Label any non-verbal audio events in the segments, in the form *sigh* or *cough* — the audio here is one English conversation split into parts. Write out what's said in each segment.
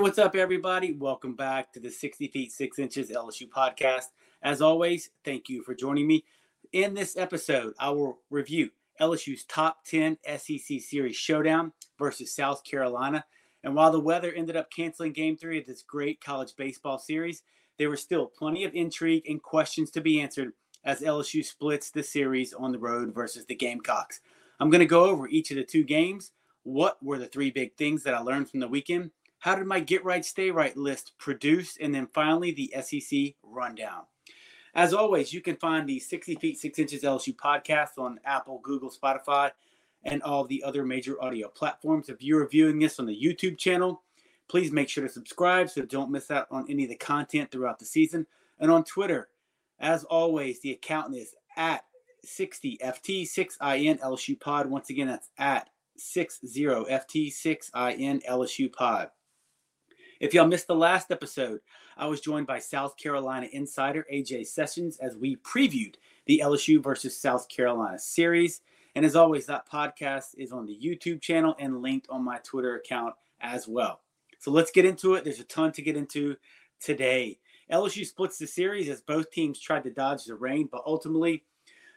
What's up, everybody? Welcome back to the 60 Feet 6 Inches LSU podcast. As always, thank you for joining me. In this episode, I will review LSU's top 10 SEC Series showdown versus South Carolina. And while the weather ended up canceling game three of this great college baseball series, there were still plenty of intrigue and questions to be answered as LSU splits the series on the road versus the Gamecocks. I'm going to go over each of the two games. What were the three big things that I learned from the weekend? How did my Get Right, Stay Right list produce? And then finally, the SEC rundown. As always, you can find the 60 Feet 6 Inches LSU podcast on Apple, Google, Spotify, and all the other major audio platforms. If you're viewing this on the YouTube channel, please make sure to subscribe so don't miss out on any of the content throughout the season. And on Twitter, as always, the account is at 60FT6IN LSU Pod. Once again, that's at 60FT6IN LSU Pod. If y'all missed the last episode, I was joined by South Carolina insider AJ Sessions as we previewed the LSU versus South Carolina series. And as always, that podcast is on the YouTube channel and linked on my Twitter account as well. So let's get into it. There's a ton to get into today. LSU splits the series as both teams tried to dodge the rain, but ultimately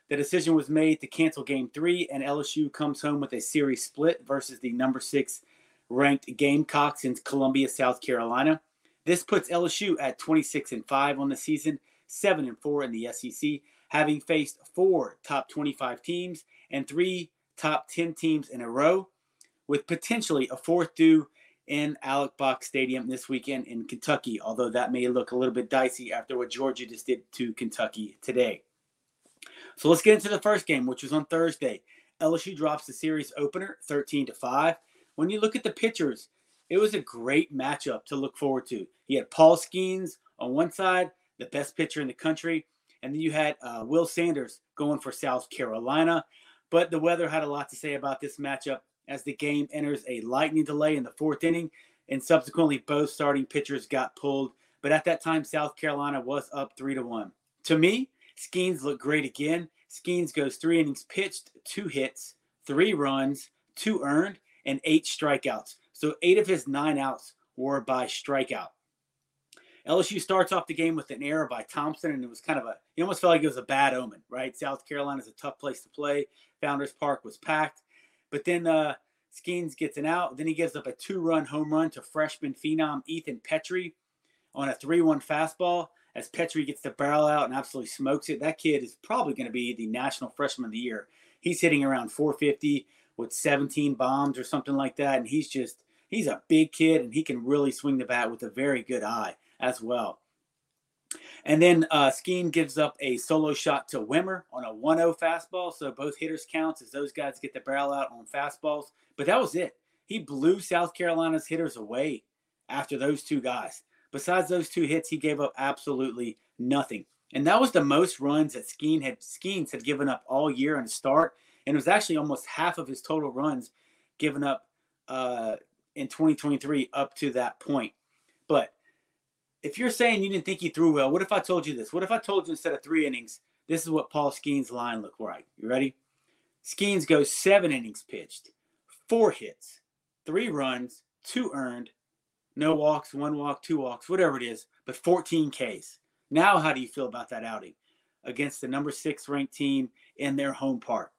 the decision was made to cancel game three, and LSU comes home with a series split versus the number six ranked Gamecocks in Columbia, South Carolina. This puts LSU at 26 and 5 on the season, 7 and 4 in the SEC, having faced four top 25 teams and three top 10 teams in a row, with potentially a fourth due in Alex Box Stadium this weekend in Kentucky, although that may look a little bit dicey after what Georgia just did to Kentucky today. So let's get into the first game, which was on Thursday. LSU drops the series opener 13 to 5. When you look at the pitchers, it was a great matchup to look forward to. He had Paul Skenes on one side, the best pitcher in the country, and then you had uh, Will Sanders going for South Carolina. But the weather had a lot to say about this matchup as the game enters a lightning delay in the fourth inning, and subsequently both starting pitchers got pulled. But at that time, South Carolina was up three to one. To me, Skenes looked great again. Skenes goes three innings pitched, two hits, three runs, two earned, and eight strikeouts. So eight of his nine outs were by strikeout. LSU starts off the game with an error by Thompson, and it was kind of a, you almost felt like it was a bad omen, right? South Carolina is a tough place to play. Founders Park was packed. But then uh, Skenes gets an out. Then he gives up a two run home run to freshman phenom Ethan Petry on a 3 1 fastball as Petry gets the barrel out and absolutely smokes it. That kid is probably going to be the national freshman of the year. He's hitting around 450 with 17 bombs or something like that. And he's just, he's a big kid and he can really swing the bat with a very good eye as well. And then uh, Skeen gives up a solo shot to Wimmer on a 1 0 fastball. So both hitters counts as those guys get the barrel out on fastballs. But that was it. He blew South Carolina's hitters away after those two guys. Besides those two hits, he gave up absolutely nothing. And that was the most runs that Skeen had Skenes had given up all year in a start. And it was actually almost half of his total runs given up uh, in 2023 up to that point. But if you're saying you didn't think he threw well, what if I told you this? What if I told you instead of three innings, this is what Paul Skenes' line looked like? You ready? Skenes goes seven innings pitched, four hits, three runs, two earned, no walks, one walk, two walks, whatever it is, but 14 Ks. Now, how do you feel about that outing against the number six ranked team in their home park?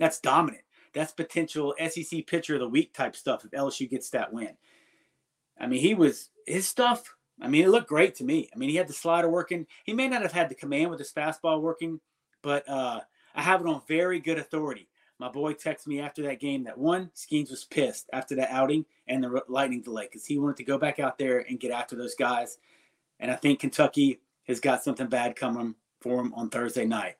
That's dominant. That's potential SEC pitcher of the week type stuff if LSU gets that win. I mean, he was his stuff I mean, it looked great to me. I mean, he had the slider working. He may not have had the command with his fastball working, but uh, I have it on very good authority. My boy texted me after that game that one, Skenes was pissed after that outing and the lightning delay because he wanted to go back out there and get after those guys. And I think Kentucky has got something bad coming for him on Thursday night.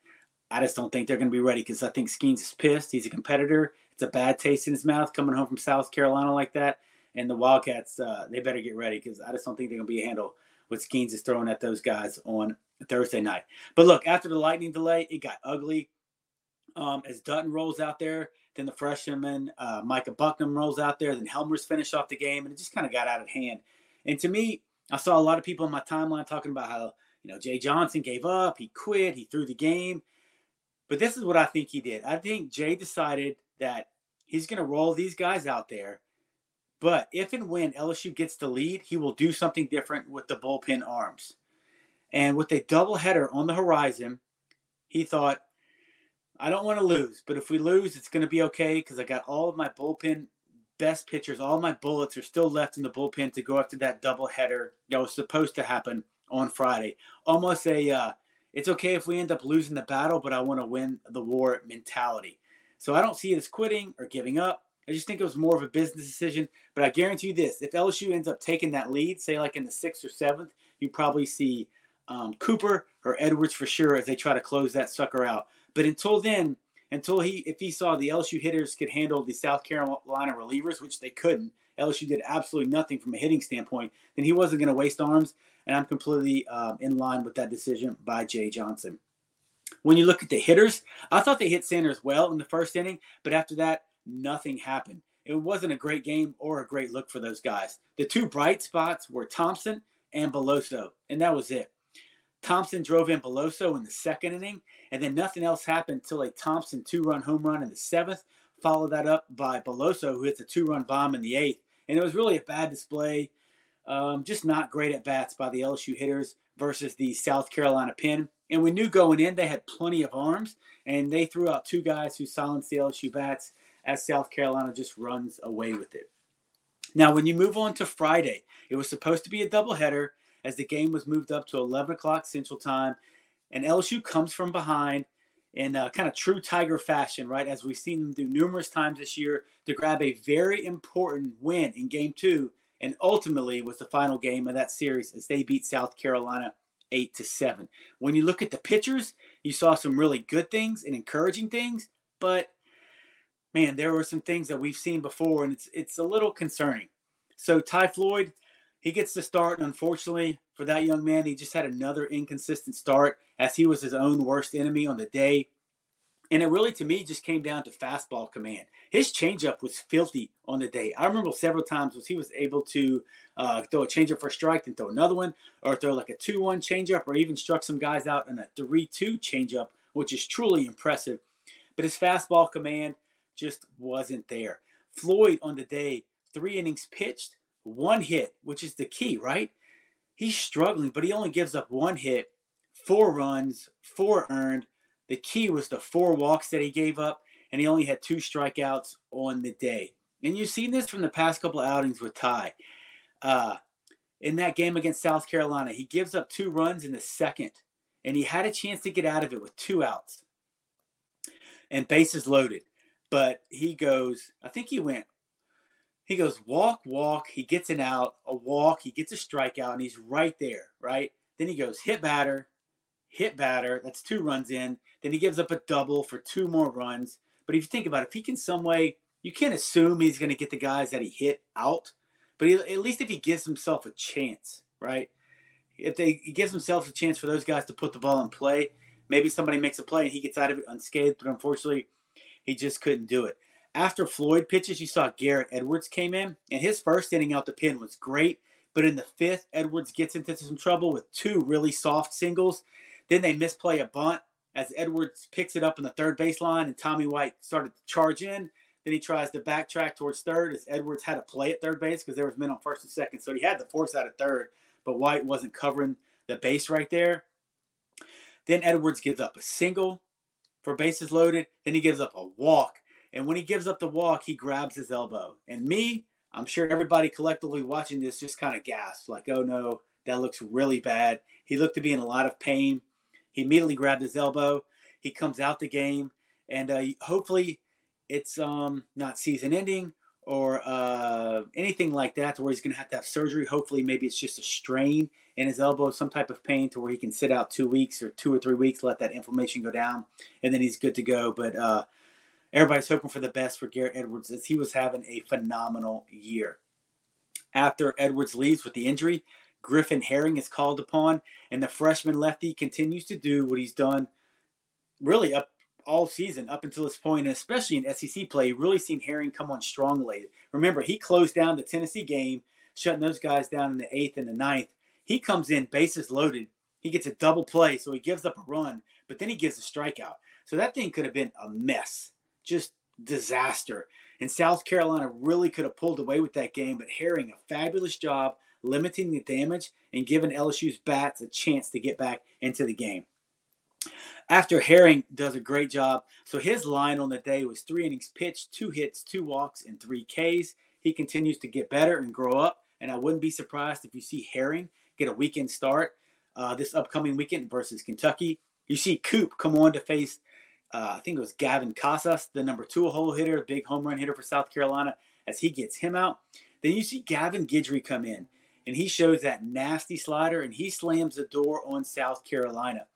I just don't think they're going to be ready because I think Skenes is pissed. He's a competitor. It's a bad taste in his mouth coming home from South Carolina like that and the Wildcats, uh, they better get ready because I just don't think they're going to be a handle what Skenes is throwing at those guys on Thursday night. But look, after the lightning delay, it got ugly. Um, as Dutton rolls out there, then the freshman uh, Micah Bucknam rolls out there, then Helmers finish off the game, and it just kind of got out of hand. And to me, I saw a lot of people on my timeline talking about how you know Jay Johnson gave up, he quit, he threw the game. But this is what I think he did. I think Jay decided that he's going to roll these guys out there But if and when LSU gets the lead, he will do something different with the bullpen arms. And with a doubleheader on the horizon, he thought, I don't want to lose, but if we lose, it's going to be okay because I got all of my bullpen best pitchers. All my bullets are still left in the bullpen to go after that doubleheader that was supposed to happen on Friday. Almost a, uh, it's okay if we end up losing the battle, but I want to win the war mentality. So I don't see it as quitting or giving up. I just think it was more of a business decision. But I guarantee you this: if LSU ends up taking that lead, say like in the sixth or seventh, you probably see um, Cooper or Edwards for sure as they try to close that sucker out. But until then, until he, if he saw the LSU hitters could handle the South Carolina relievers, which they couldn't, LSU did absolutely nothing from a hitting standpoint, then he wasn't going to waste arms. And I'm completely uh, in line with that decision by Jay Johnson. When you look at the hitters, I thought they hit Sanders well in the first inning, but after that, nothing happened. It wasn't a great game or a great look for those guys. The two bright spots were Thompson and Beloso, and that was it. Thompson drove in Beloso in the second inning, and then nothing else happened until a Thompson two run home run in the seventh, followed that up by Beloso, who hits a two run bomb in the eighth. And it was really a bad display, um, just not great at bats by the LSU hitters versus the South Carolina pin. And we knew going in they had plenty of arms, and they threw out two guys who silenced the LSU bats as South Carolina just runs away with it. Now, when you move on to Friday, it was supposed to be a doubleheader as the game was moved up to 11 o'clock Central Time, and LSU comes from behind in a kind of true Tiger fashion, right? As we've seen them do numerous times this year to grab a very important win in Game Two, and ultimately was the final game of that series as they beat South Carolina eight to seven. When you look at the pitchers, you saw some really good things and encouraging things, but man, there were some things that we've seen before, and it's it's a little concerning. So Ty Floyd, he gets the start, and unfortunately for that young man, he just had another inconsistent start as he was his own worst enemy on the day. And it really, to me, just came down to fastball command. His changeup was filthy on the day. I remember several times was he was able to uh, throw a changeup for a strike, and throw another one, or throw like a two-one changeup, or even struck some guys out in a three-two changeup, which is truly impressive. But his fastball command just wasn't there. Floyd on the day, three innings pitched, one hit, which is the key, right? He's struggling, but he only gives up one hit, four runs, four earned. The key was the four walks that he gave up, and he only had two strikeouts on the day. And you've seen this from the past couple outings with Ty. Uh, in that game against South Carolina, he gives up two runs in the second, and he had a chance to get out of it with two outs and bases loaded. But he goes, I think he went, he goes walk, walk. He gets an out, a walk. He gets a strikeout, and he's right there, right? Then he goes hit batter, hit batter. That's two runs in. Then he gives up a double for two more runs. But if you think about it, if he can some way, you can't assume he's going to get the guys that he hit out. But he, at least if he gives himself a chance, right? If they, he gives himself a chance for those guys to put the ball in play, maybe somebody makes a play and he gets out of it unscathed. But unfortunately, he just couldn't do it. After Floyd pitches, you saw Garrett Edwards came in, and his first inning out the pin was great. But in the fifth, Edwards gets into some trouble with two really soft singles. Then they misplay a bunt as Edwards picks it up in the third baseline, and Tommy White started to charge in. Then he tries to backtrack towards third as Edwards had to play at third base because there was men on first and second. So he had the force out of third, but White wasn't covering the base right there. Then Edwards gives up a single for bases loaded. Then he gives up a walk. And when he gives up the walk, he grabs his elbow. And me, I'm sure everybody collectively watching this just kind of gasped, like, oh no, that looks really bad. He looked to be in a lot of pain. He immediately grabbed his elbow. He comes out the game. And uh, hopefully it's um, not season ending or uh, anything like that to where he's going to have to have surgery. Hopefully, maybe it's just a strain in his elbow, some type of pain to where he can sit out two weeks or two or three weeks, let that inflammation go down, and then he's good to go. But uh, everybody's hoping for the best for Garrett Edwards as he was having a phenomenal year. After Edwards leaves with the injury, Griffin Herring is called upon, and the freshman lefty continues to do what he's done really up all season up until this point, and especially in SEC play, really seen Herring come on strong late. Remember, he closed down the Tennessee game, shutting those guys down in the eighth and the ninth. He comes in, bases loaded. He gets a double play, so he gives up a run, but then he gives a strikeout. So that thing could have been a mess, just disaster. And South Carolina really could have pulled away with that game, but Herring, a fabulous job limiting the damage and giving LSU's bats a chance to get back into the game. After Herring does a great job, so his line on the day was three innings pitched, two hits, two walks, and three Ks. He continues to get better and grow up, and I wouldn't be surprised if you see Herring get a weekend start uh, this upcoming weekend versus Kentucky. You see Coop come on to face, uh, I think it was Gavin Casas, the number two hole hitter, big home run hitter for South Carolina, as he gets him out. Then you see Gavin Guidry come in, and he shows that nasty slider, and he slams the door on South Carolina.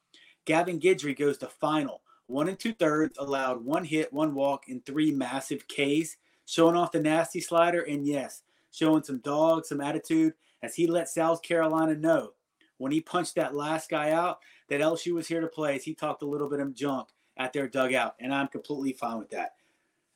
Gavin Guidry goes to final, one and two thirds, allowed one hit, one walk, and three massive Ks, showing off the nasty slider, and yes, showing some dog, some attitude, as he let South Carolina know when he punched that last guy out that LSU was here to play. As he talked a little bit of junk at their dugout, and I'm completely fine with that.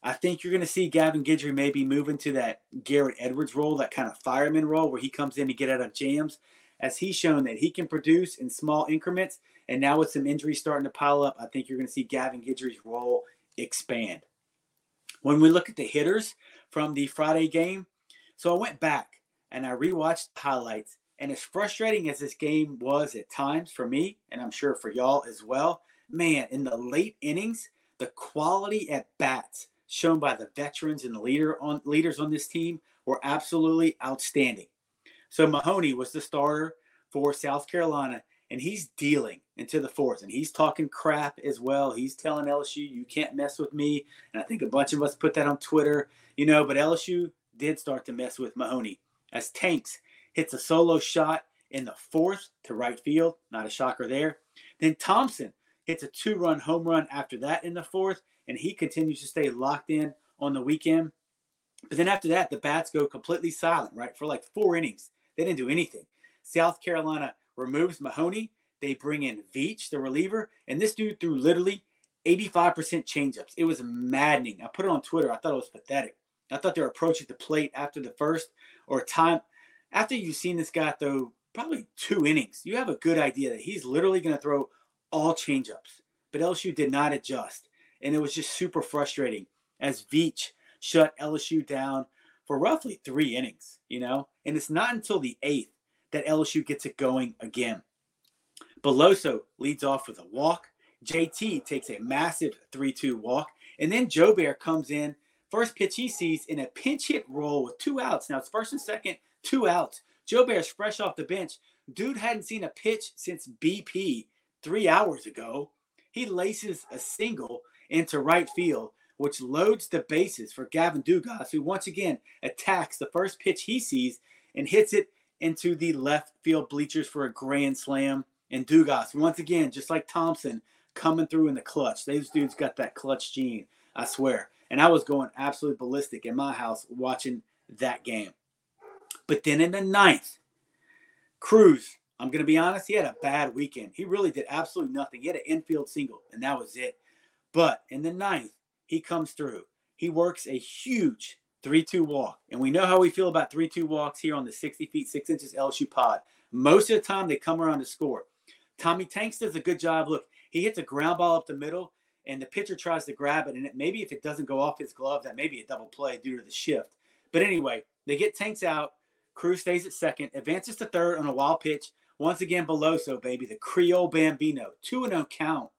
I think you're going to see Gavin Guidry maybe move into that Garrett Edwards role, that kind of fireman role where he comes in to get out of jams, as he's shown that he can produce in small increments. And now with some injuries starting to pile up, I think you're going to see Gavin Guidry's role expand. When we look at the hitters from the Friday game, so I went back and I rewatched the highlights. And as frustrating as this game was at times for me, and I'm sure for y'all as well, man, in the late innings, the quality at bats shown by the veterans and the leader on leaders on this team were absolutely outstanding. So Mahoney was the starter for South Carolina, and he's dealing into the fourth, and he's talking crap as well. He's telling LSU, "You can't mess with me," and I think a bunch of us put that on Twitter, you know. But LSU did start to mess with Mahoney as Tanks hits a solo shot in the fourth to right field. Not a shocker there. Then Thompson hits a two-run home run after that in the fourth, and he continues to stay locked in on the weekend. But then after that, the bats go completely silent, right? For like four innings. They didn't do anything. South Carolina removes Mahoney. They bring in Veach, the reliever, and this dude threw literally 85% changeups. It was maddening. I put it on Twitter. I thought it was pathetic. I thought they were approaching the plate after the first or time after you've seen this guy throw probably two innings. You have a good idea that he's literally going to throw all changeups. But LSU did not adjust and it was just super frustrating as Veach shut LSU down for roughly three innings, you know? And it's not until the eighth that LSU gets it going again. Beloso leads off with a walk. JT takes a massive 3 2 walk. And then Jobert comes in. First pitch he sees in a pinch hit roll with two outs. Now it's first and second, two outs. Jobert's fresh off the bench. Dude hadn't seen a pitch since BP three hours ago. He laces a single into right field, which loads the bases for Gavin Dugas, who once again attacks the first pitch he sees and hits it into the left field bleachers for a grand slam. And Dugas, once again, just like Thompson, coming through in the clutch. These dudes got that clutch gene, I swear. And I was going absolutely ballistic in my house watching that game. But then in the ninth, Crews, I'm going to be honest, he had a bad weekend. He really did absolutely nothing. He had an infield single, and that was it. But in the ninth, he comes through. He works a huge 3 2 walk. And we know how we feel about 3 2 walks here on the 60 feet, 6 inches LSU pod. Most of the time, they come around to score. Tommy Tanks does a good job. Look, he hits a ground ball up the middle, and the pitcher tries to grab it. And it, maybe if it doesn't go off his glove, that may be a double play due to the shift. But anyway, they get Tanks out. Crews stays at second, advances to third on a wild pitch. Once again, Beloso, baby, the Creole Bambino. 2 0 count.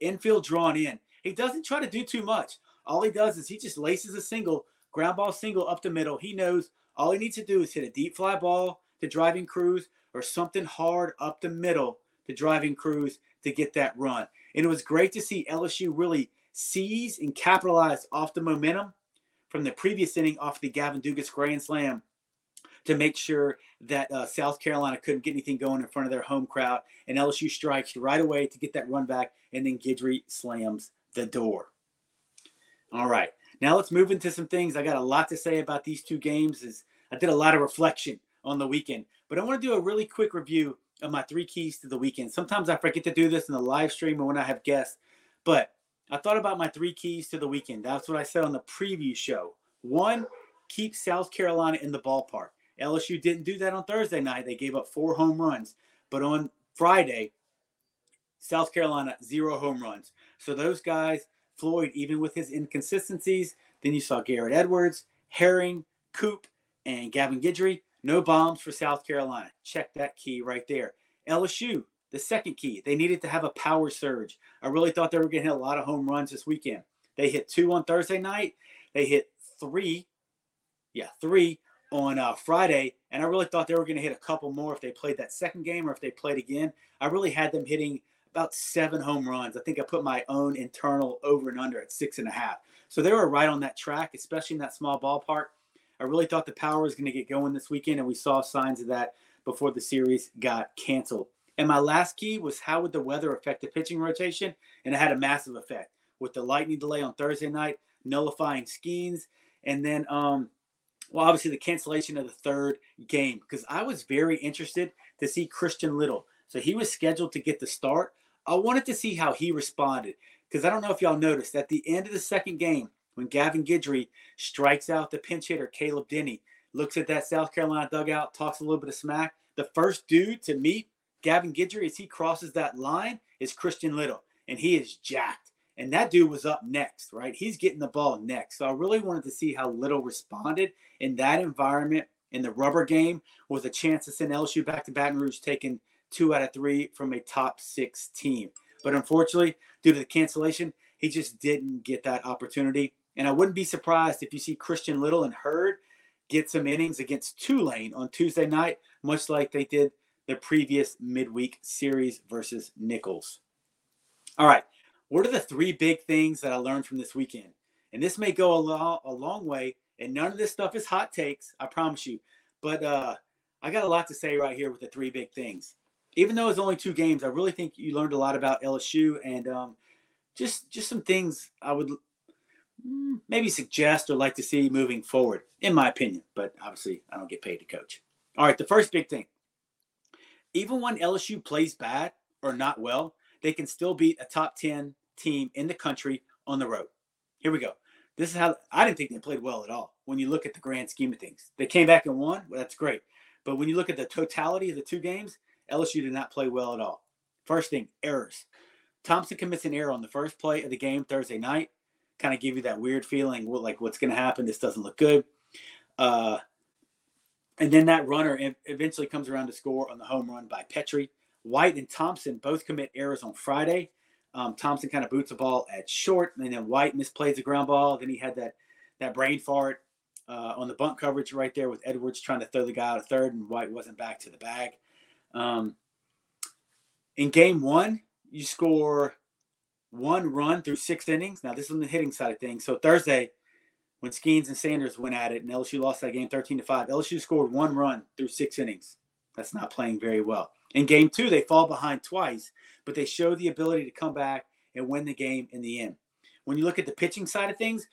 Infield drawn in. He doesn't try to do too much. All he does is he just laces a single, ground ball single up the middle. He knows all he needs to do is hit a deep fly ball to driving Crews or something hard up the middle to driving Crews to get that run. And it was great to see LSU really seize and capitalize off the momentum from the previous inning off the Gavin Dugas grand slam to make sure that uh, South Carolina couldn't get anything going in front of their home crowd. And LSU strikes right away to get that run back, and then Guidry slams the door. All right. Now let's move into some things. I got a lot to say about these two games. Is I did a lot of reflection on the weekend, but I want to do a really quick review of my three keys to the weekend. Sometimes I forget to do this in the live stream or when I have guests, but I thought about my three keys to the weekend. That's what I said on the preview show. One, keep South Carolina in the ballpark. LSU didn't do that on Thursday night. They gave up four home runs, but on Friday, South Carolina zero home runs. So those guys, Floyd, even with his inconsistencies, Then you saw Garrett Edwards, Herring, Coop, and Gavin Guidry. No bombs for South Carolina. Check that key right there. LSU, the second key. They needed to have a power surge. I really thought they were going to hit a lot of home runs this weekend. They hit two on Thursday night. They hit three, yeah, three on uh, Friday. And I really thought they were going to hit a couple more if they played that second game or if they played again. I really had them hitting about seven home runs. I think I put my own internal over and under at six and a half. So they were right on that track, especially in that small ballpark. I really thought the power was going to get going this weekend, and we saw signs of that before the series got canceled. And my last key was how would the weather affect the pitching rotation? And it had a massive effect with the lightning delay on Thursday night, nullifying Skenes, and then, um, well, obviously the cancellation of the third game because I was very interested to see Christian Little. So he was scheduled to get the start. I wanted to see how he responded because I don't know if y'all noticed at the end of the second game when Gavin Guidry strikes out the pinch hitter Caleb Denny, looks at that South Carolina dugout, talks a little bit of smack. The first dude to meet Gavin Guidry as he crosses that line is Christian Little, and he is jacked. And that dude was up next, right? He's getting the ball next. So I really wanted to see how Little responded in that environment in the rubber game with a chance to send LSU back to Baton Rouge, taking two out of three from a top six team. But unfortunately, due to the cancellation, he just didn't get that opportunity. And I wouldn't be surprised if you see Christian Little and Hurd get some innings against Tulane on Tuesday night, much like they did the previous midweek series versus Nicholls. All right, what are the three big things that I learned from this weekend? And this may go a, lo- a long way, and none of this stuff is hot takes, I promise you. But uh, I got a lot to say right here with the three big things. Even though it's only two games, I really think you learned a lot about LSU and um, just just some things I would mm, maybe suggest or like to see moving forward, in my opinion. But obviously, I don't get paid to coach. All right, the first big thing even when LSU plays bad or not well, they can still beat a top 10 team in the country on the road. Here we go. This is how I didn't think they played well at all when you look at the grand scheme of things. They came back and won. Well, that's great. But when you look at the totality of the two games, LSU did not play well at all. First thing, errors. Thompson commits an error on the first play of the game Thursday night. Kind of give you that weird feeling, well, like what's going to happen? This doesn't look good. Uh, and then that runner eventually comes around to score on the home run by Petry. White and Thompson both commit errors on Friday. Um, Thompson kind of boots the ball at short, and then White misplays the ground ball. Then he had that that brain fart uh, on the bunt coverage right there with Edwards trying to throw the guy out of third, and White wasn't back to the bag. Um, in game one, you score one run through six innings. Now, this is on the hitting side of things. So Thursday, when Skenes and Sanders went at it and LSU lost that game 13 to 5. LSU scored one run through six innings. That's not playing very well. In game two, they fall behind twice, but they show the ability to come back and win the game in the end. When you look at the pitching side of things,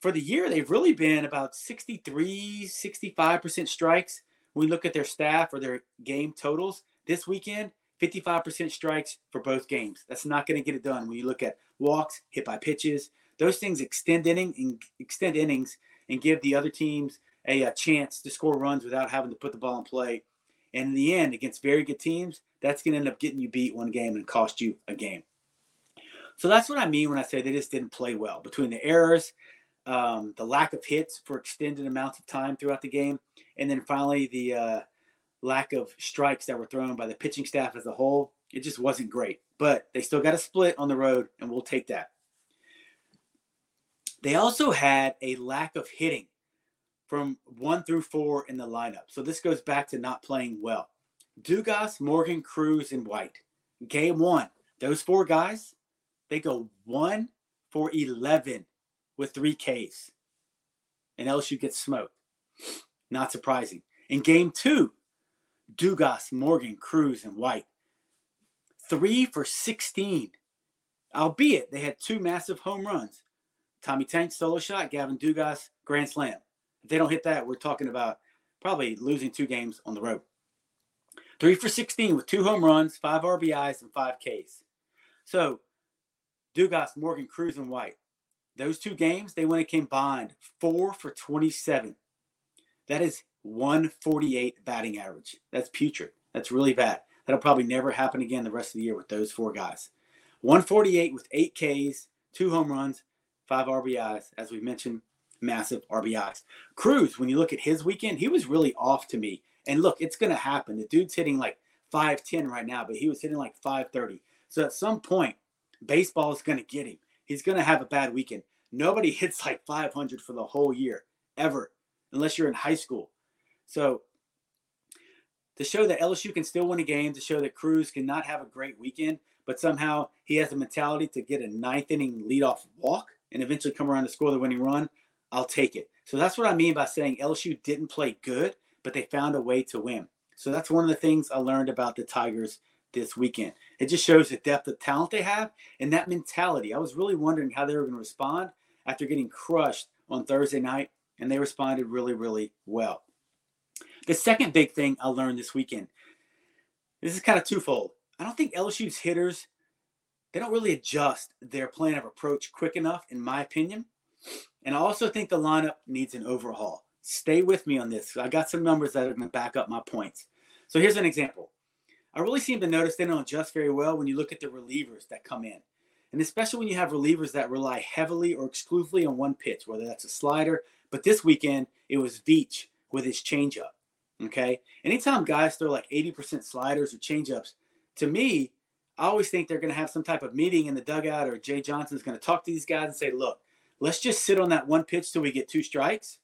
for the year, they've really been about 63, 65% strikes. We look at their staff or their game totals this weekend, 55% strikes for both games. That's not going to get it done when you look at walks, hit by pitches, those things extend inning and extend innings and give the other teams a, a, chance to score runs without having to put the ball in play. And in the end, against very good teams, that's going to end up getting you beat one game and cost you a game. So that's what I mean when I say they just didn't play well. Between the errors, um, the lack of hits for extended amounts of time throughout the game, and then finally the uh, lack of strikes that were thrown by the pitching staff as a whole, it just wasn't great. But they still got a split on the road, and we'll take that. They also had a lack of hitting from one through four in the lineup. So this goes back to not playing well. Dugas, Morgan, Crews, and White. Game one, those four guys, they go one for 11 with three Ks. And LSU gets smoked. Not surprising. In game two, Dugas, Morgan, Crews, and White. Three for 16. Albeit they had two massive home runs. Tommy Tank solo shot, Gavin Dugas grand slam. If they don't hit that, we're talking about probably losing two games on the road. Three for 16 with two home runs, five RBIs, and five Ks. So Dugas, Morgan, Crews, and White. Those two games, they went and combined four for 27. That is 148 batting average. That's putrid. That's really bad. That'll probably never happen again the rest of the year with those four guys. 148 with eight Ks, two home runs, five RBIs, as we mentioned, massive RBIs. Crews, when you look at his weekend, he was really off to me. And look, it's going to happen. The dude's hitting like 510 right now, but he was hitting like 530. So at some point, baseball is going to get him. He's going to have a bad weekend. Nobody *laughs* hits like 500 for the whole year, ever, unless you're in high school. So to show that LSU can still win a game, to show that Crews cannot have a great weekend, but somehow he has the mentality to get a ninth inning leadoff walk and eventually come around to score the winning run, I'll take it. So that's what I mean by saying LSU didn't play good, but they found a way to win. So that's one of the things I learned about the Tigers this weekend. It just shows the depth of talent they have and that mentality. I was really wondering how they were going to respond after getting crushed on Thursday night, and they responded really, really well. The second big thing I learned this weekend this is kind of twofold. I don't think LSU's hitters they don't really adjust their plan of approach quick enough, in my opinion. And I also think the lineup needs an overhaul. Stay with me on this. I got some numbers that are going to back up my points. So here's an example. I really seem to notice they don't adjust very well when you look at the relievers that come in. And especially when you have relievers that rely heavily or exclusively on one pitch, whether that's a slider. But this weekend, it was Veach with his changeup. Okay. Anytime guys throw like 80% sliders or changeups, to me, I always think they're going to have some type of meeting in the dugout or Jay Johnson's going to talk to these guys and say, look, let's just sit on that one pitch till we get two strikes.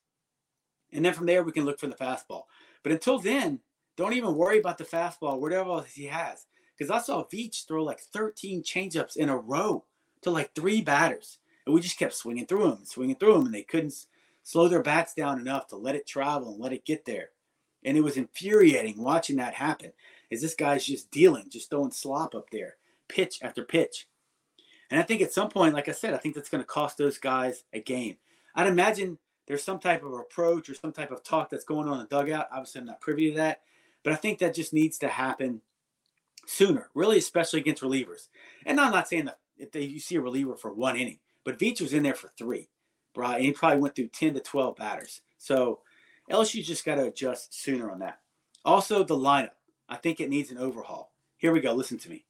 And then from there, we can look for the fastball. But until then, don't even worry about the fastball, whatever else he has. Because I saw Veach throw like 13 changeups in a row to like three batters. And we just kept swinging through them swinging through them. And they couldn't slow their bats down enough to let it travel and let it get there. And it was infuriating watching that happen. Is this guy's just dealing, just throwing slop up there, pitch after pitch. And I think at some point, like I said, I think that's going to cost those guys a game. I'd imagine there's some type of approach or some type of talk that's going on in the dugout. Obviously, I'm not privy to that. But I think that just needs to happen sooner, really, especially against relievers. And I'm not saying that if they, you see a reliever for one inning, but Veach was in there for three, right? And he probably went through 10 to 12 batters. So LSU just got to adjust sooner on that. Also, the lineup. I think it needs an overhaul. Here we go. Listen to me.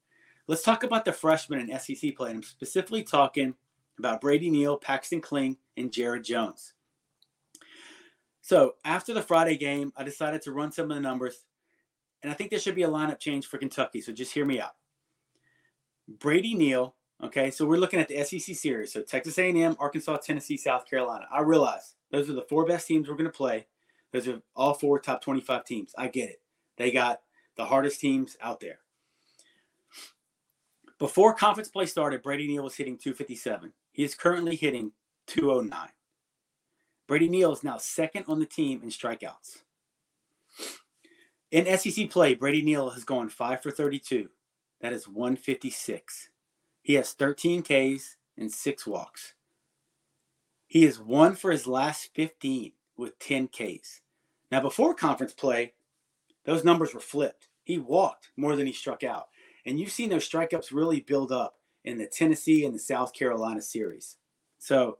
Let's talk about the freshmen in SEC play. I'm specifically talking about Brady Neal, Paxton Kling, and Jared Jones. So after the Friday game, I decided to run some of the numbers and I think there should be a lineup change for Kentucky. So just hear me out. Brady Neal. Okay, so we're looking at the SEC series. So Texas A&M, Arkansas, Tennessee, South Carolina. I realize those are the four best teams we're going to play. Those are all four top 25 teams. I get it. They got the hardest teams out there. Before conference play started, Brady Neal was hitting 257. He is currently hitting 209. Brady Neal is now second on the team in strikeouts. In SEC play, Brady Neal has gone 5 for 32. That is 156. He has 13 Ks and 6 walks. He is one for his last 15 with 10 Ks. Now, before conference play, those numbers were flipped. He walked more than he struck out. And you've seen those strikeouts really build up in the Tennessee and the South Carolina series. So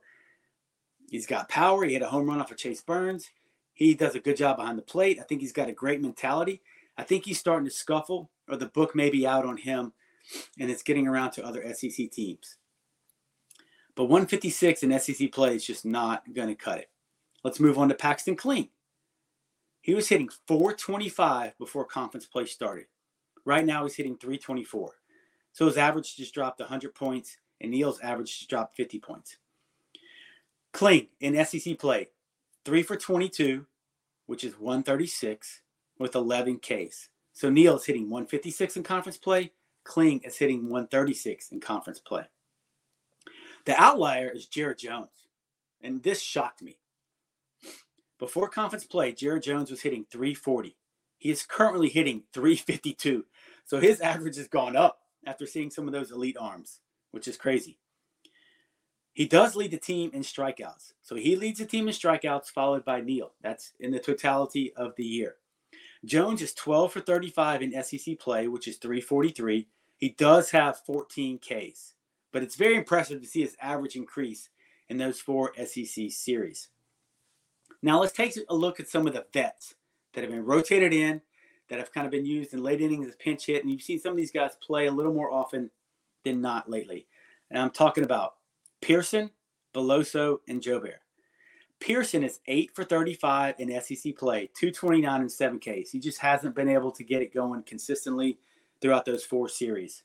he's got power. He hit a home run off of Chase Burns. He does a good job behind the plate. I think he's got a great mentality. I think he's starting to scuffle, or the book may be out on him, and it's getting around to other SEC teams. But 156 in SEC play is just not going to cut it. Let's move on to Paxton Kling. He was hitting 425 before conference play started. Right now, he's hitting 324. So his average just dropped 100 points, and Neal's average just dropped 50 points. Kling in SEC play, three for 22, which is 136 with 11 Ks. So Neal is hitting 156 in conference play. Kling is hitting 136 in conference play. The outlier is Jared Jones. And this shocked me. Before conference play, Jared Jones was hitting 340. He is currently hitting 352. So his average has gone up after seeing some of those elite arms, which is crazy. He does lead the team in strikeouts. So he leads the team in strikeouts, followed by Neal. That's in the totality of the year. Jones is 12 for 35 in SEC play, which is 343. He does have 14 Ks, but it's very impressive to see his average increase in those four SEC series. Now let's take a look at some of the vets that have been rotated in, that have kind of been used in late innings as pinch hit, and you've seen some of these guys play a little more often than not lately. And I'm talking about Pearson, Beloso, and Jobert. Pearson is 8 for 35 in SEC play, 229 and 7 Ks. He just hasn't been able to get it going consistently throughout those four series.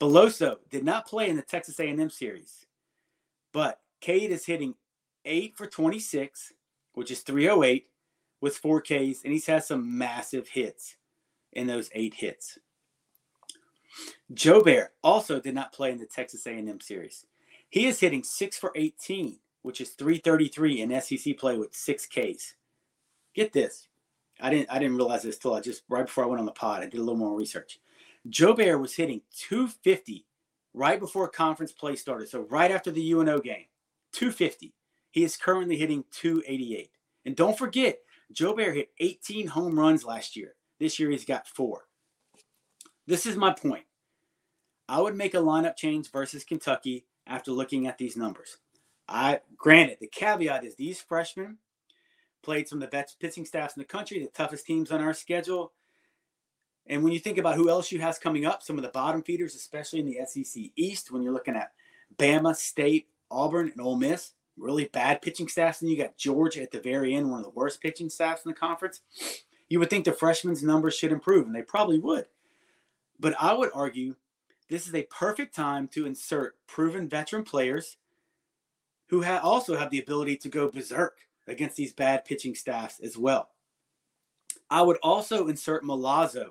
Beloso did not play in the Texas A&M series, but Cade is hitting 8 for 26, which is 308 with 4 Ks, and he's had some massive hits in those eight hits. Jobert also did not play in the Texas A&M series. He is hitting 6 for 18 which is 333 in SEC play with six Ks. Get this. I didn't I didn't realize this till I just right before I went on the pod. I did a little more research. Jobert was hitting 250 right before conference play started. So right after the UNO game, 250. He is currently hitting 288. And don't forget, Jobert hit 18 home runs last year. This year he's got four. This is my point. I would make a lineup change versus Kentucky after looking at these numbers. I granted the caveat is these freshmen played some of the best pitching staffs in the country, the toughest teams on our schedule. And when you think about who LSU has coming up, some of the bottom feeders, especially in the SEC East, when you're looking at Bama, State, Auburn, and Ole Miss, really bad pitching staffs, and you got Georgia at the very end, one of the worst pitching staffs in the conference. You would think the freshmen's numbers should improve, and they probably would. But I would argue this is a perfect time to insert proven veteran players who ha- also have the ability to go berserk against these bad pitching staffs as well. I would also insert Milazzo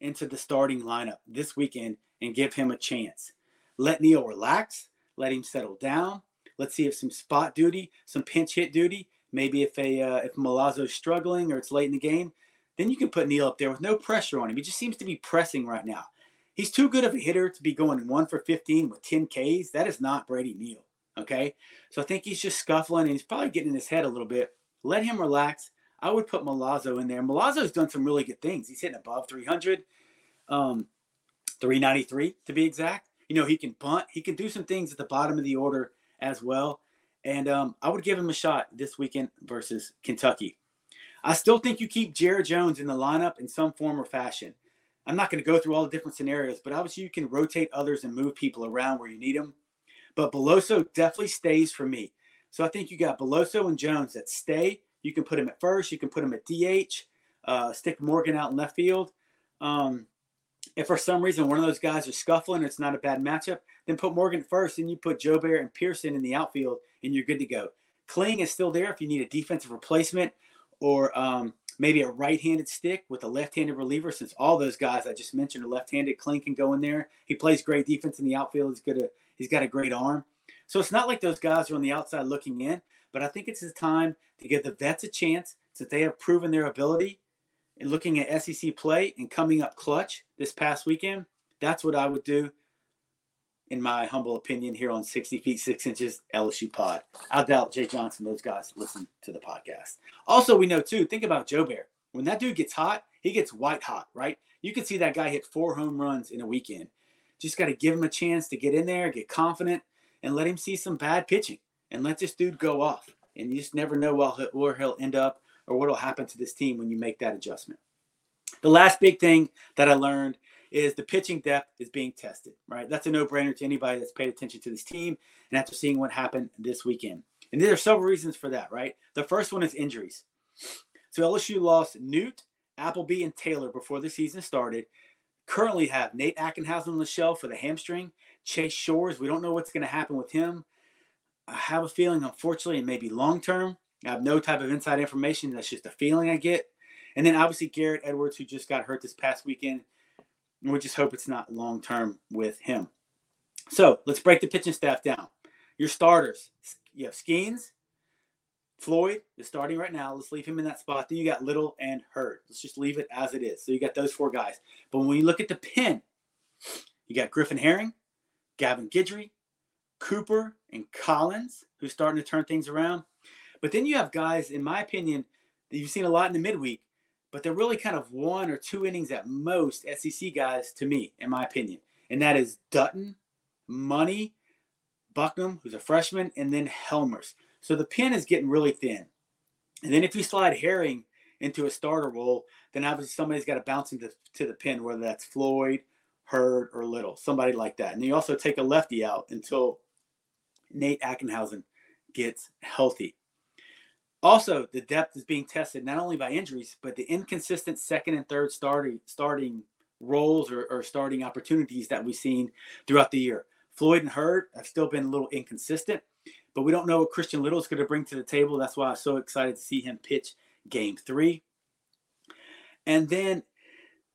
into the starting lineup this weekend and give him a chance. Let Neal relax, let him settle down. Let's see if some spot duty, some pinch hit duty, maybe if a uh, if Milazzo's struggling or it's late in the game, then you can put Neal up there with no pressure on him. He just seems to be pressing right now. He's too good of a hitter to be going one for 15 with 10 Ks. That is not Brady Neal. Okay. So I think he's just scuffling and he's probably getting in his head a little bit. Let him relax. I would put Milazzo in there. Milazzo's done some really good things. He's hitting above 300, um, 393 to be exact. You know, he can punt, He can do some things at the bottom of the order as well. And um, I would give him a shot this weekend versus Kentucky. I still think you keep Jared Jones in the lineup in some form or fashion. I'm not going to go through all the different scenarios, but obviously you can rotate others and move people around where you need them. But Beloso definitely stays for me. So I think you got Beloso and Jones that stay. You can put him at first. You can put him at DH. Uh, stick Morgan out in left field. Um, if for some reason one of those guys are scuffling, it's not a bad matchup. Then put Morgan first, and you put Jobert and Pearson in the outfield, and you're good to go. Kling is still there if you need a defensive replacement, or um, maybe a right-handed stick with a left-handed reliever. Since all those guys I just mentioned are left-handed, Kling can go in there. He plays great defense in the outfield. He's good at He's got a great arm. So it's not like those guys are on the outside looking in, but I think it's his time to give the vets a chance since they have proven their ability in looking at SEC play and coming up clutch this past weekend. That's what I would do, in my humble opinion, here on 60 Feet 6 Inches LSU Pod. I doubt Jay Johnson, those guys listen to the podcast. Also, we know too, think about Jobert. When that dude gets hot, he gets white hot, right? You can see that guy hit four home runs in a weekend. Just got to give him a chance to get in there, get confident, and let him see some bad pitching and let this dude go off. And you just never know where he'll end up or what will happen to this team when you make that adjustment. The last big thing that I learned is the pitching depth is being tested, right? That's a no brainer to anybody that's paid attention to this team and after seeing what happened this weekend. And there are several reasons for that, right? The first one is injuries. So LSU lost Noot, Appleby, and Taylor before the season started, Currently have Nate Ackenhausen on the shelf for the hamstring. Chase Shores, we don't know what's going to happen with him. I have a feeling, unfortunately, it may be long term. I have no type of inside information. That's just a feeling I get. And then obviously Garrett Edwards, who just got hurt this past weekend. And we just hope it's not long term with him. So let's break the pitching staff down. Your starters, you have Skenes, Floyd is starting right now. Let's leave him in that spot. Then you got Little and Hurd. Let's just leave it as it is. So you got those four guys. But when you look at the pin, you got Griffin Herring, Gavin Guidry, Cooper, and Collins, who's starting to turn things around. But then you have guys, in my opinion, that you've seen a lot in the midweek, but they're really kind of one or two innings at most SEC guys to me, in my opinion. And that is Dutton, Money, Bucknam, who's a freshman, and then Helmers. So the pin is getting really thin. And then if you slide Herring into a starter role, then obviously somebody's got to bounce into to the pin, whether that's Floyd, Hurd, or Little, somebody like that. And you also take a lefty out until Nate Ackenhausen gets healthy. Also, the depth is being tested not only by injuries, but the inconsistent second and third starting starting roles or, or starting opportunities that we've seen throughout the year. Floyd and Hurd have still been a little inconsistent, but we don't know what Christian Little is going to bring to the table. That's why I'm so excited to see him pitch game three. And then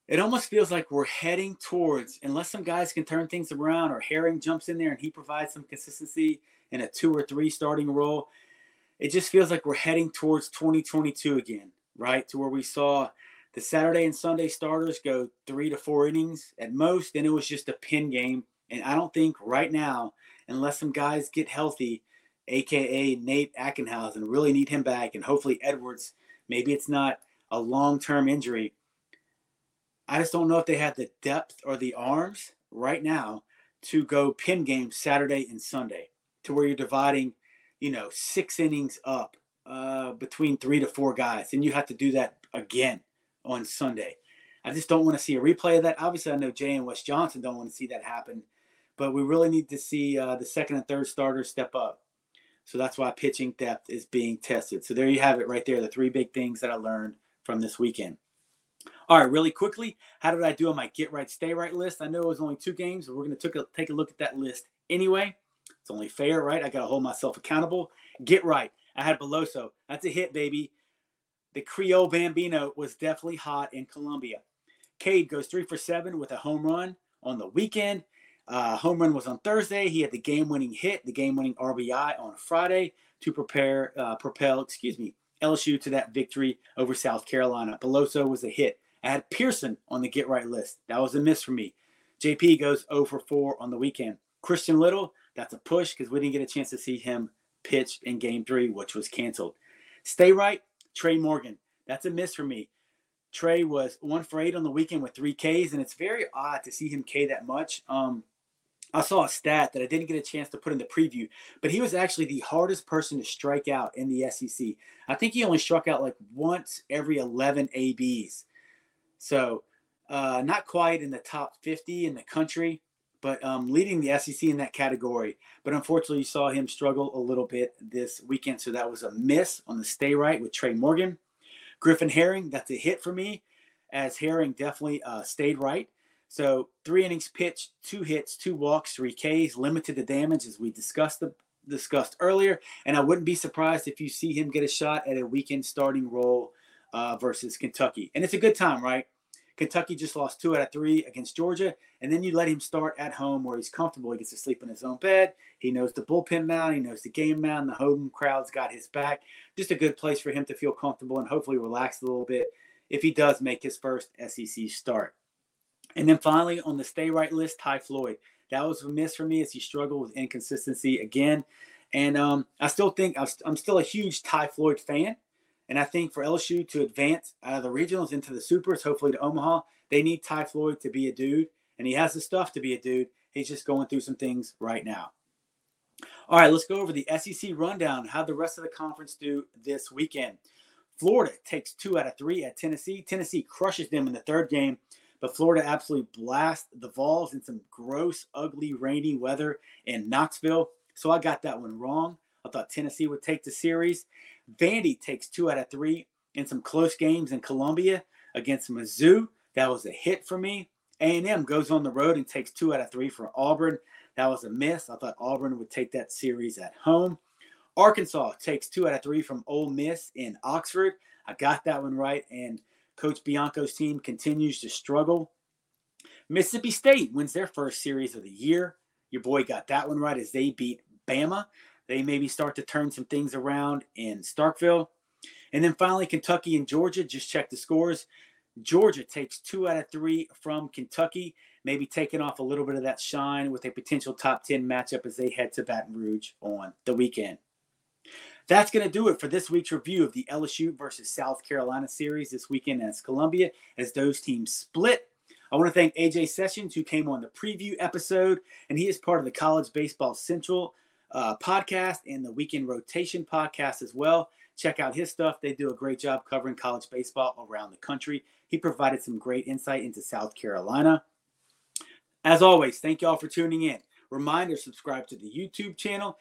it almost feels like we're heading towards, unless some guys can turn things around or Herring jumps in there and he provides some consistency in a two or three starting role, it just feels like we're heading towards 2022 again, right? To where we saw the Saturday and Sunday starters go three to four innings at most, and it was just a pin game. And I don't think right now, unless some guys get healthy, aka Nate Ackenhausen, really need him back, and hopefully Edwards, maybe it's not a long term injury. I just don't know if they have the depth or the arms right now to go pin game Saturday and Sunday to where you're dividing, you know, six innings up uh, between three to four guys. And you have to do that again on Sunday. I just don't want to see a replay of that. Obviously, I know Jay and Wes Johnson don't want to see that happen, but we really need to see uh, the second and third starters step up. So that's why pitching depth is being tested. So there you have it right there, the three big things that I learned from this weekend. All right, really quickly, how did I do on my get right, stay right list? I know it was only two games, but we're going to take a look at that list anyway. It's only fair, right? I got to hold myself accountable. Get right. I had Beloso. That's a hit, baby. The Creole Bambino was definitely hot in Columbia. Cade goes three for seven with a home run on the weekend. Uh, home run was on Thursday. He had the game-winning hit, the game-winning RBI on Friday to prepare, uh, propel, excuse me, LSU to that victory over South Carolina. Beloso was a hit. I had Pearson on the get right list. That was a miss for me. JP goes 0 for 4 on the weekend. Christian Little, that's a push because we didn't get a chance to see him pitch in game three, which was canceled. Stay right, Tre Morgan. That's a miss for me. Tre was one for eight on the weekend with three Ks, and it's very odd to see him K that much. Um, I saw a stat that I didn't get a chance to put in the preview, but he was actually the hardest person to strike out in the SEC. I think he only struck out like once every 11 ABs. So, uh, not quite in the top 50 in the country, but um, leading the SEC in that category. But unfortunately, you saw him struggle a little bit this weekend. So that was a miss on the stay right with Tre Morgan. Griffin Herring, that's a hit for me, as Herring definitely uh, stayed right. So three innings pitched, two hits, two walks, three Ks, limited the damage as we discussed the, discussed earlier. And I wouldn't be surprised if you see him get a shot at a weekend starting role uh, versus Kentucky. And it's a good time, right? Kentucky just lost two out of three against Georgia, and then you let him start at home where he's comfortable. He gets to sleep in his own bed. He knows the bullpen mound. He knows the game mound. The home crowd's got his back. Just a good place for him to feel comfortable and hopefully relax a little bit if he does make his first SEC start. And then finally on the stay right list, Ty Floyd. That was a miss for me as he struggled with inconsistency again. And um, I still think I'm still a huge Ty Floyd fan. And I think for LSU to advance out of the regionals into the supers, hopefully to Omaha, they need Ty Floyd to be a dude. And he has the stuff to be a dude. He's just going through some things right now. All right, let's go over the SEC rundown. How the rest of the conference do this weekend? Florida takes two out of three at Tennessee. Tennessee crushes them in the third game but Florida absolutely blast the Vols in some gross, ugly, rainy weather in Knoxville. So I got that one wrong. I thought Tennessee would take the series. Vandy takes two out of three in some close games in Columbia against Mizzou. That was a hit for me. A&M goes on the road and takes two out of three for Auburn. That was a miss. I thought Auburn would take that series at home. Arkansas takes two out of three from Ole Miss in Oxford. I got that one right. And Coach Bianco's team continues to struggle. Mississippi State wins their first series of the year. Your boy got that one right as they beat Bama. They maybe start to turn some things around in Starkville. And then finally, Kentucky and Georgia. Just check the scores. Georgia takes two out of three from Kentucky, maybe taking off a little bit of that shine with a potential top 10 matchup as they head to Baton Rouge on the weekend. That's going to do it for this week's review of the LSU versus South Carolina series this weekend as Columbia, as those teams split. I want to thank AJ Sessions, who came on the preview episode, and he is part of the College Baseball Central uh, podcast and the Weekend Rotation podcast as well. Check out his stuff. They do a great job covering college baseball around the country. He provided some great insight into South Carolina. As always, thank you all for tuning in. Reminder subscribe to the YouTube channel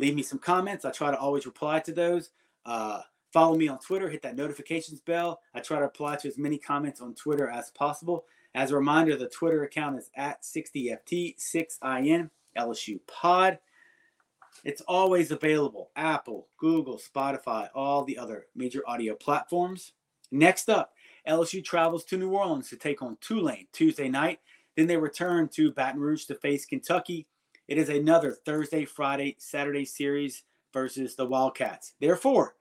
Leave me some comments. I try to always reply to those. Uh, Follow me on Twitter, hit that notifications bell. I try to reply to as many comments on Twitter as possible. As a reminder, the Twitter account is at 60FT6IN LSU Pod. It's always available Apple, Google, Spotify, all the other major audio platforms. Next up, LSU travels to New Orleans to take on Tulane Tuesday night. Then they return to Baton Rouge to face Kentucky. It is another Thursday, Friday, Saturday series versus the Wildcats. Therefore,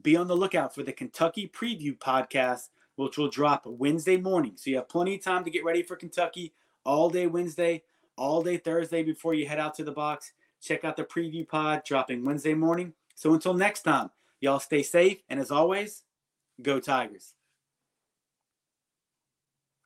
be on the lookout for the Kentucky Preview podcast, which will drop Wednesday morning. So you have plenty of time to get ready for Kentucky all day Wednesday, all day Thursday before you head out to the box. Check out the preview pod dropping Wednesday morning. So until next time, y'all stay safe. And as always, go Tigers.